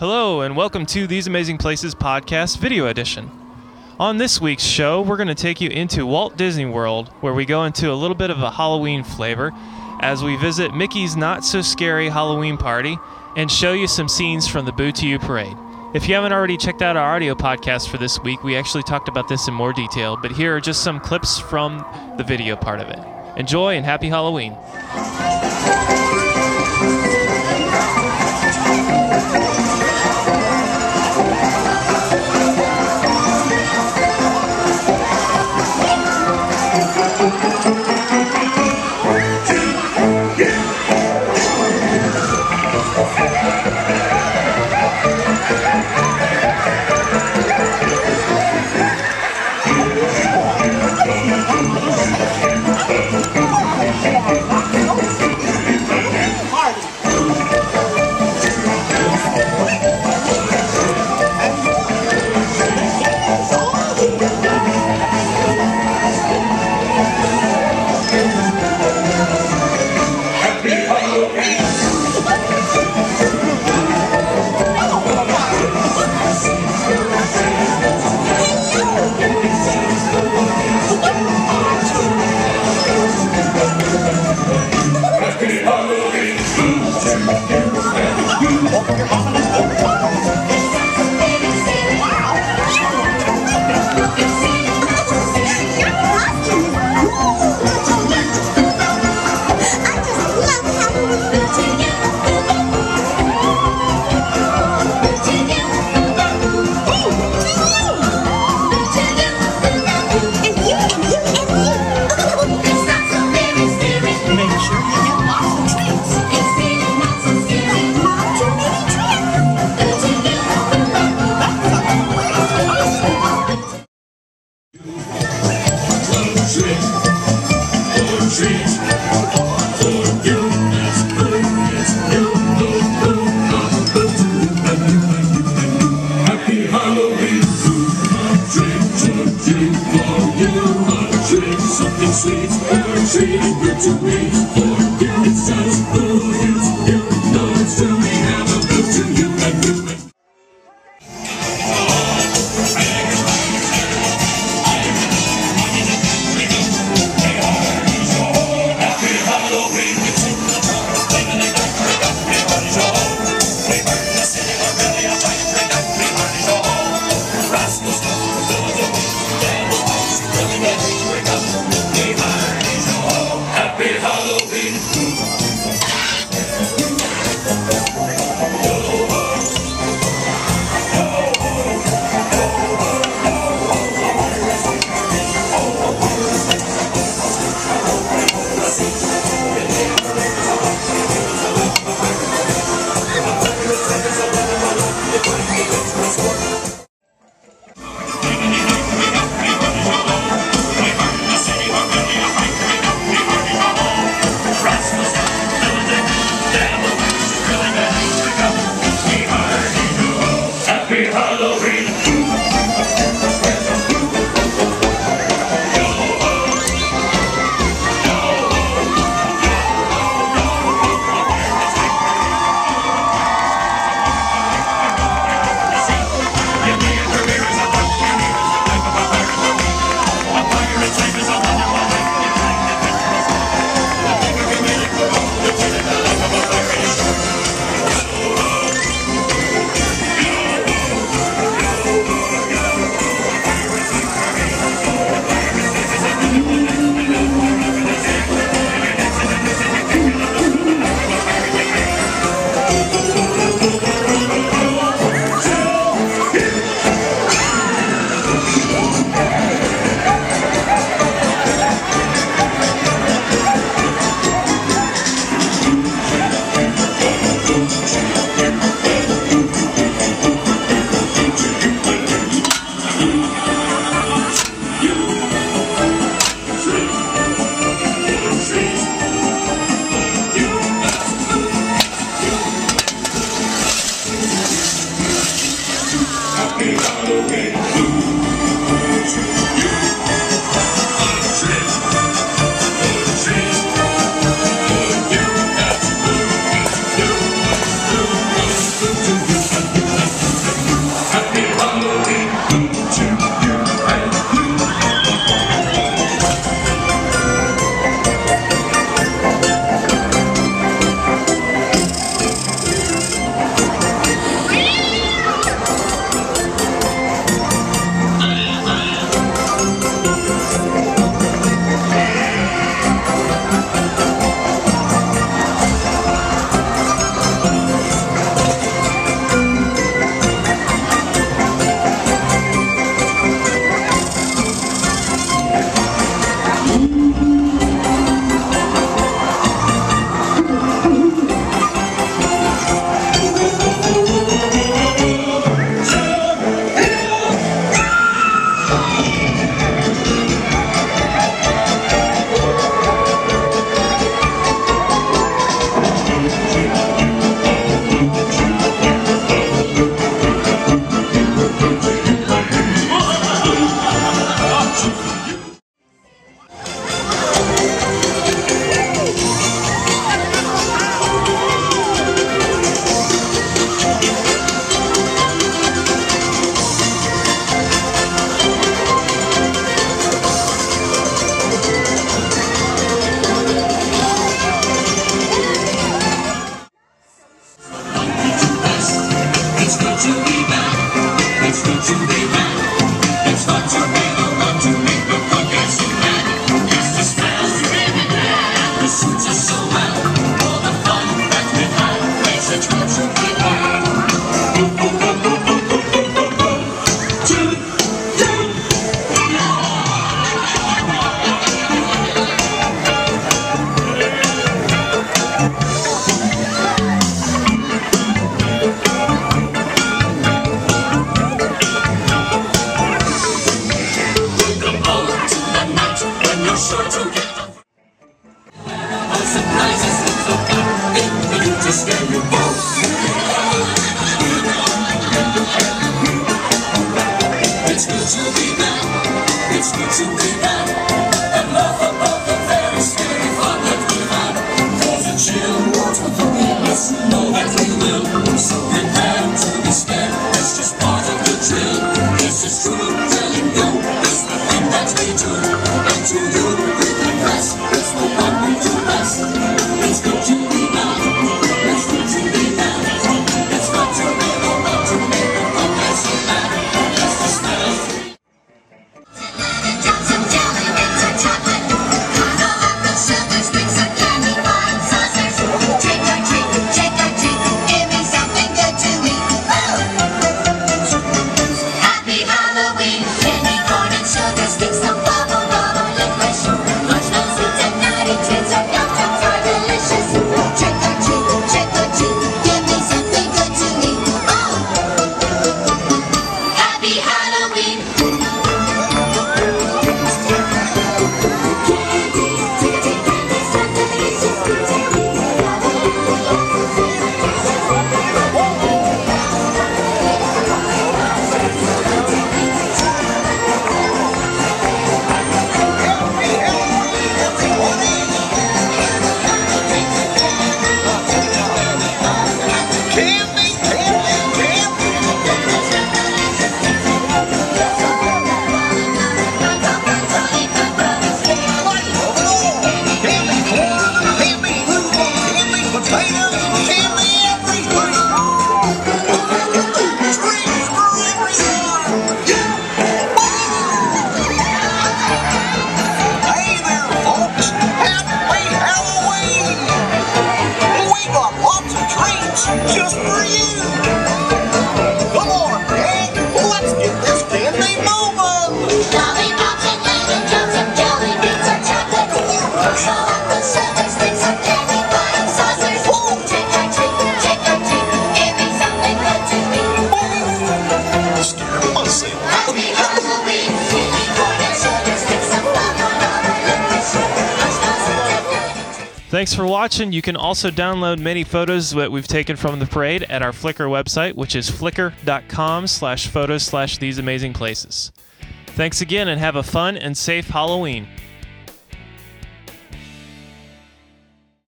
Hello, and welcome to These Amazing Places podcast video edition. On this week's show, we're going to take you into Walt Disney World, where we go into a little bit of a Halloween flavor as we visit Mickey's Not So Scary Halloween Party and show you some scenes from the Boo to You parade. If you haven't already checked out our audio podcast for this week, we actually talked about this in more detail, but here are just some clips from the video part of it. Enjoy and happy Halloween. To me. Sustainable. It's good to be back. It's good to be back. And about the very that chill with the Thanks for watching. You can also download many photos that we've taken from the parade at our Flickr website, which is flickr.com slash photos slash these amazing places. Thanks again and have a fun and safe Halloween.